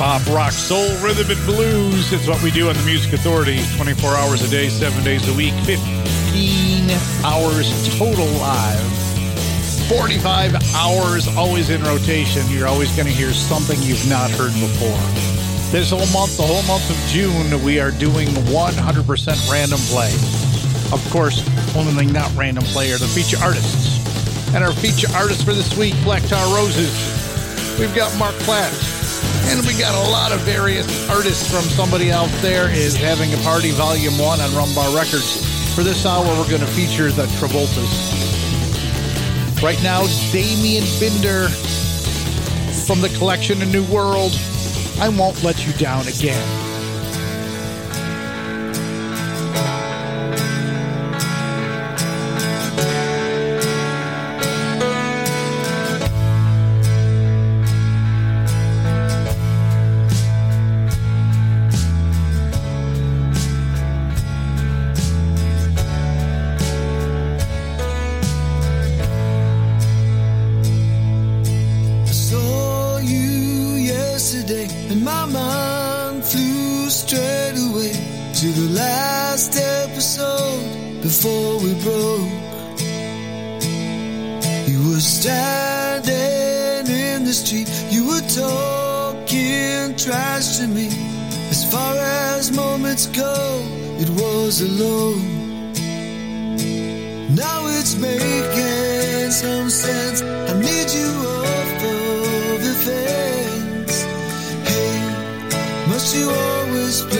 Pop, rock, soul, rhythm, and blues. It's what we do on the Music Authority 24 hours a day, 7 days a week, 15 hours total live. 45 hours always in rotation. You're always going to hear something you've not heard before. This whole month, the whole month of June, we are doing 100% random play. Of course, only thing not random play are the feature artists. And our feature artist for this week, Black Tar Roses. We've got Mark Platt. And we got a lot of various artists from somebody out there is having a party volume one on Rumbar Records. For this hour, we're going to feature the Travoltas. Right now, Damien Binder from the collection A New World. I won't let you down again. You were standing in the street, you were talking trash to me. As far as moments go, it was alone. Now it's making some sense. I need you off of the fence. Hey, must you always play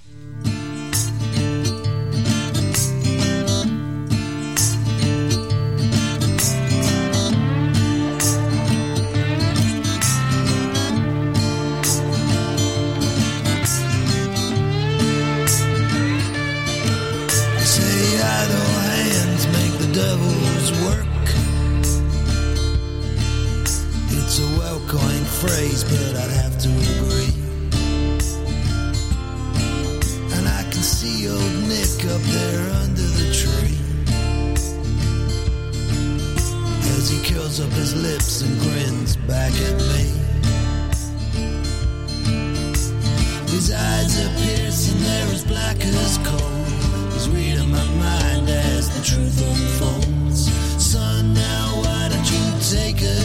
lips and grins back at me. His eyes are piercing, they're as black as coal. He's reading my mind as the truth unfolds. Son, now why don't you take a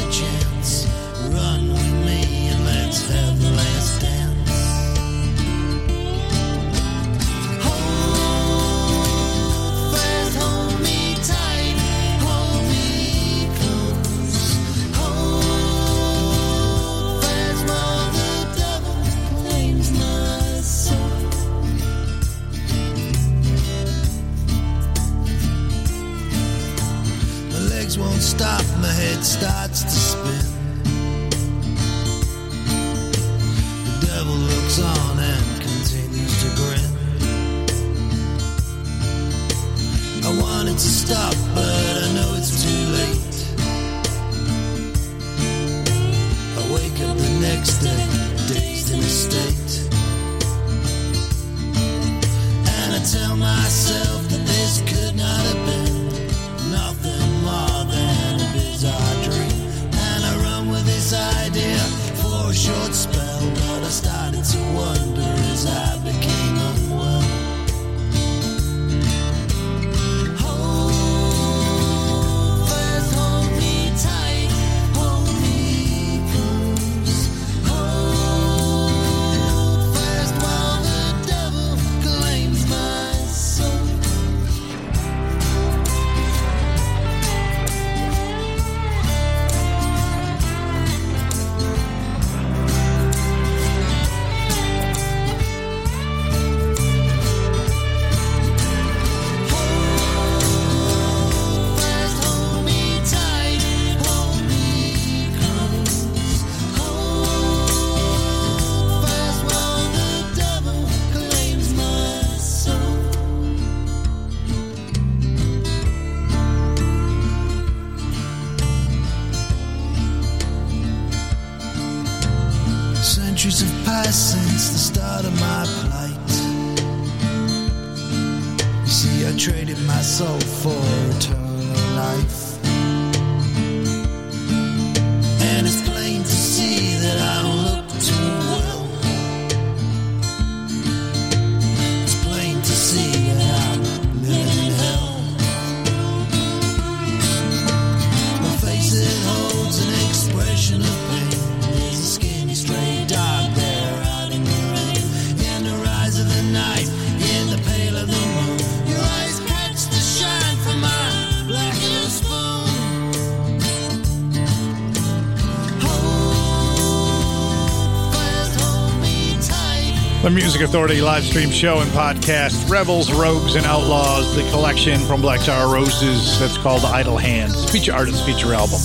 Music Authority live stream show and podcast, Rebels, Rogues, and Outlaws, the collection from Black Star Roses that's called Idle Hands, feature artist, feature album.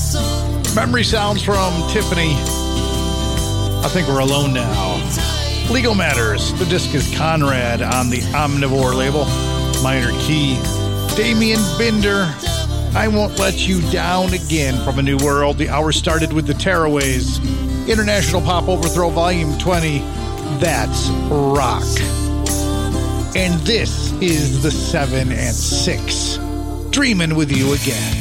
Memory Sounds from Tiffany. I think we're alone now. Legal Matters, the disc is Conrad on the Omnivore label. Minor Key, Damien Binder, I Won't Let You Down Again from A New World. The hour started with the Tearaways. International Pop Overthrow Volume 20. That's rock. And this is the 7 and 6, dreaming with you again.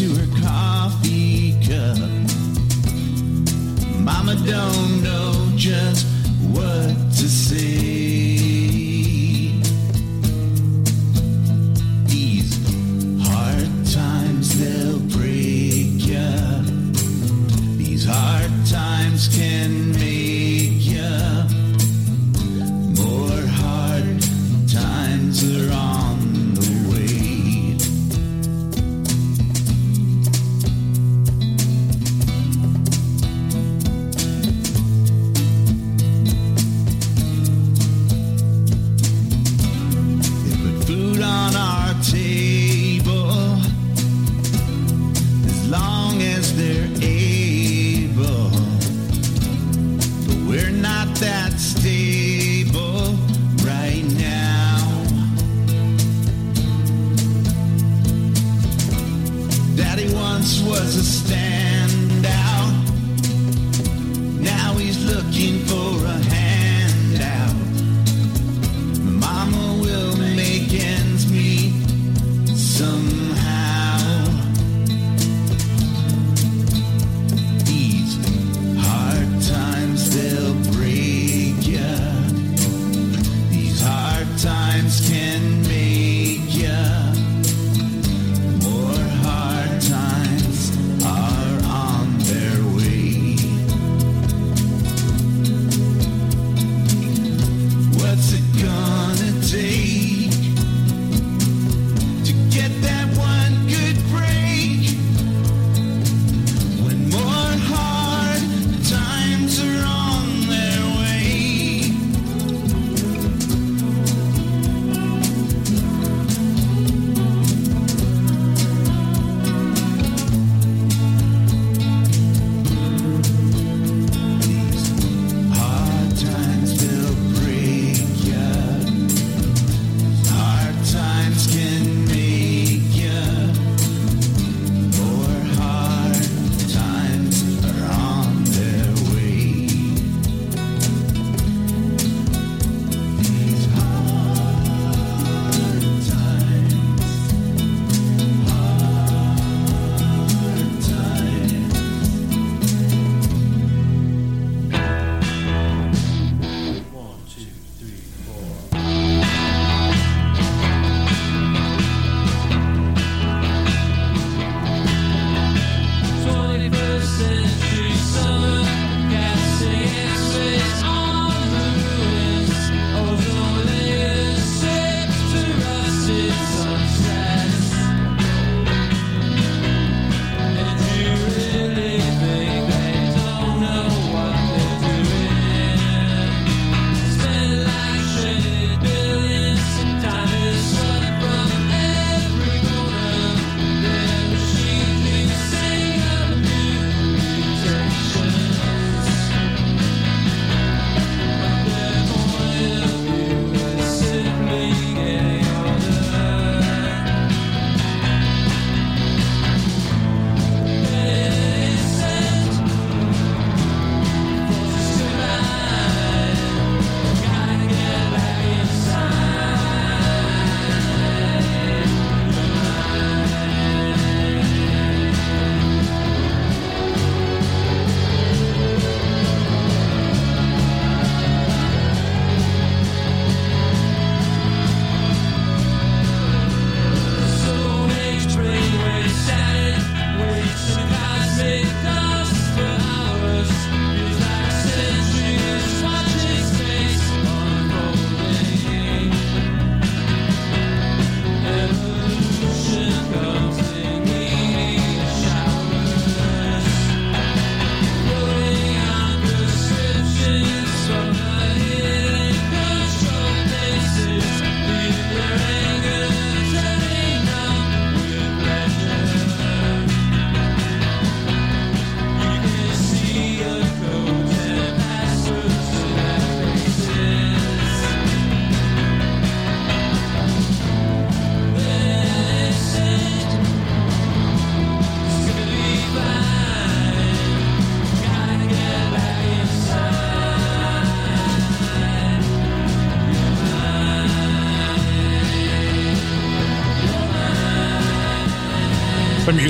to her coffee cup. Mama don't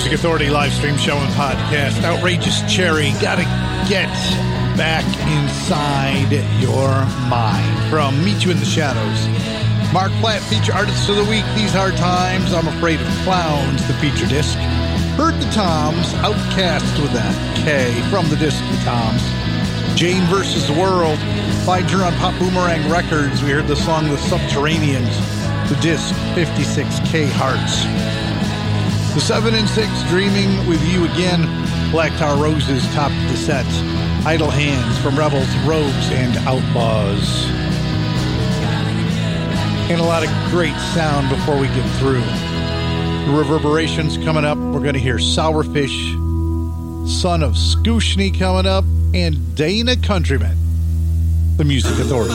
Music Authority live stream show and podcast. Outrageous Cherry, gotta get back inside your mind. From Meet You in the Shadows, Mark Platt, feature artist of the week. These are times I'm afraid of clowns. The feature disc. Heard the Toms, Outcast with that K from the disc The Toms. Jane versus the World. Find her on Pop Boomerang Records. We heard the song The Subterraneans. The disc 56K Hearts. The 7 and 6 dreaming with you again. Black Tar Roses topped the set. Idle Hands from Rebels, Rogues, and Outlaws. And a lot of great sound before we get through. The reverberations coming up. We're going to hear Sourfish, Son of Skooshny coming up, and Dana Countryman, the Music Authority.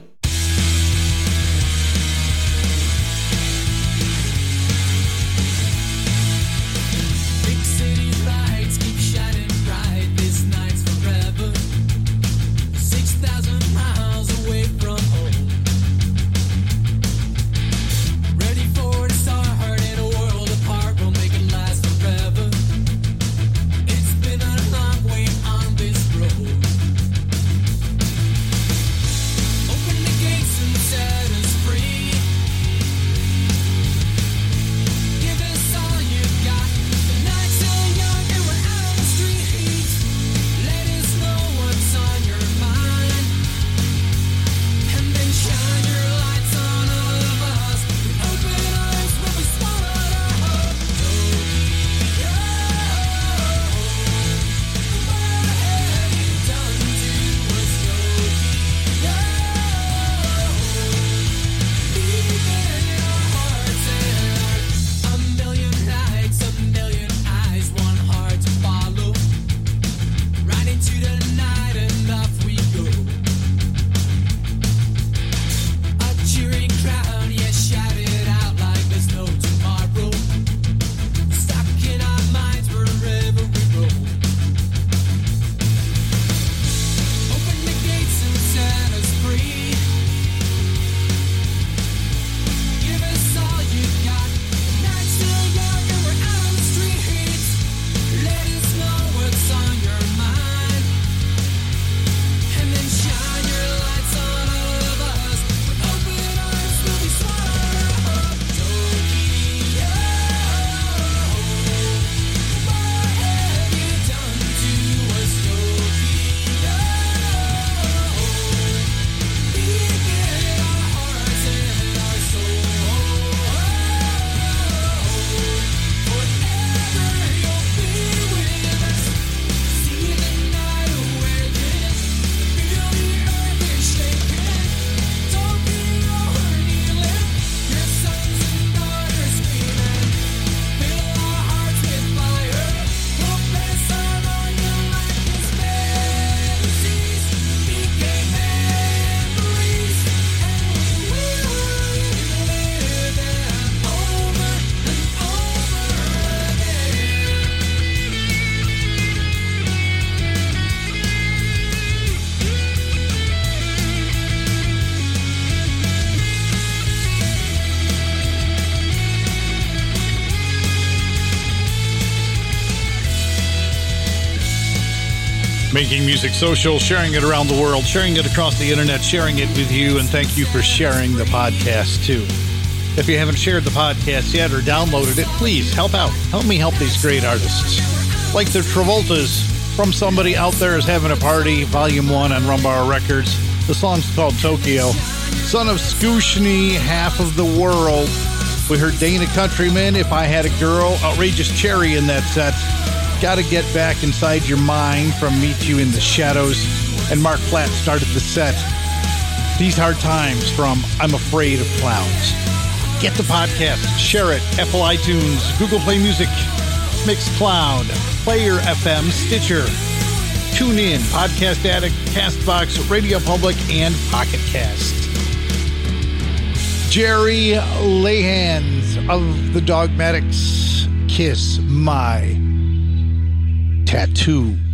Making music social, sharing it around the world, sharing it across the internet, sharing it with you, and thank you for sharing the podcast too. If you haven't shared the podcast yet or downloaded it, please help out. Help me help these great artists. Like the Travoltas from Somebody Out There is Having a Party, Volume 1 on Rumbar Records. The song's called Tokyo. Son of Skooshny, Half of the World. We heard Dana Countryman, If I Had a Girl, Outrageous Cherry in that set. Gotta Get Back Inside Your Mind from Meet You in the Shadows. And Mark Platt started the set. These Hard Times from I'm Afraid of Clowns. Get the podcast, share it, Apple iTunes, Google Play Music, Mixcloud, Player FM, Stitcher, TuneIn, Podcast Addict, Castbox, Radio Public, and Pocket Cast. Jerry Lehane of the Dogmatics, Kiss My Tattoo.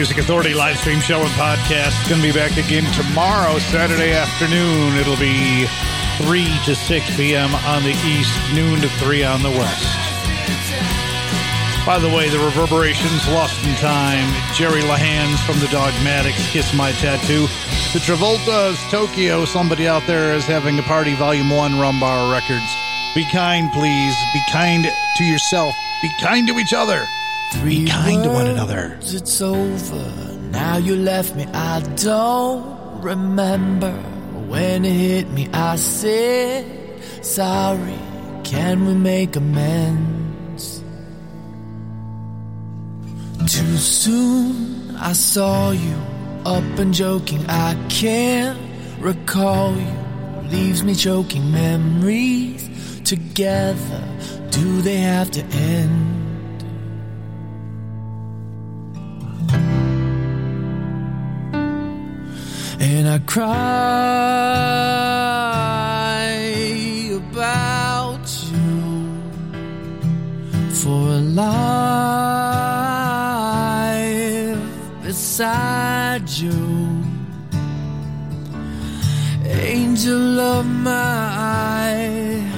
Music Authority live stream show and podcast going to be back again tomorrow, Saturday afternoon. It'll be 3 to 6 p.m. on the east, noon to 3 on the west. By the way, the reverberations, Lost in Time, Jerry Lehane from the Dogmatics, Kiss My Tattoo, the Travolta's Tokyo, somebody out there is having a party, Volume 1, Rumbar Records. Be kind, please. Be kind to yourself. Be kind to each other. Be kind to one another. It's over. Now you left me. I don't remember when it hit me. I said, Sorry, can we make amends? Too soon I saw you up and joking. I can't recall you. Leaves me choking memories together. Do they have to end? And I cry about you for a life beside you. Angel of mine,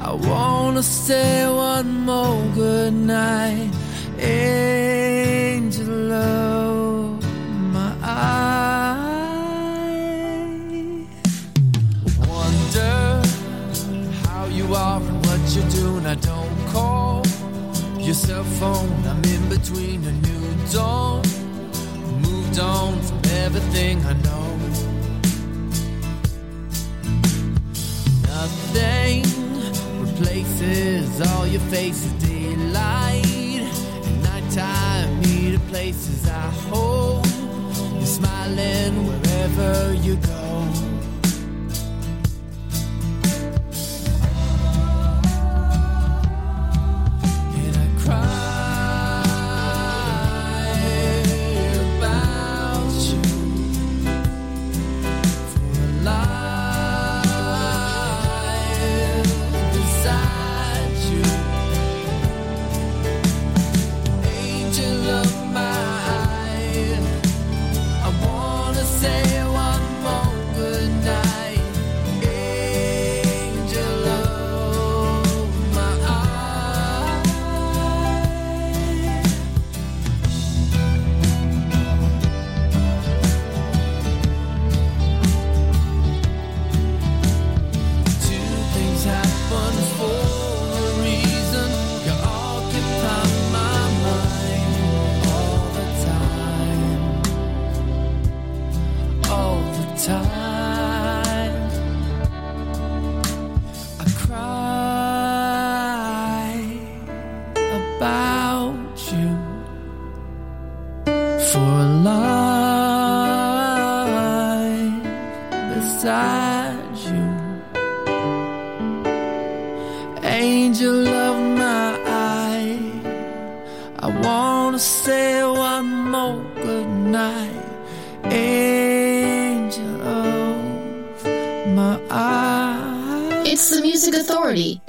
I wanna stay one more good night. Angel all say one more good night, angel of my eye. It's the Music Authority.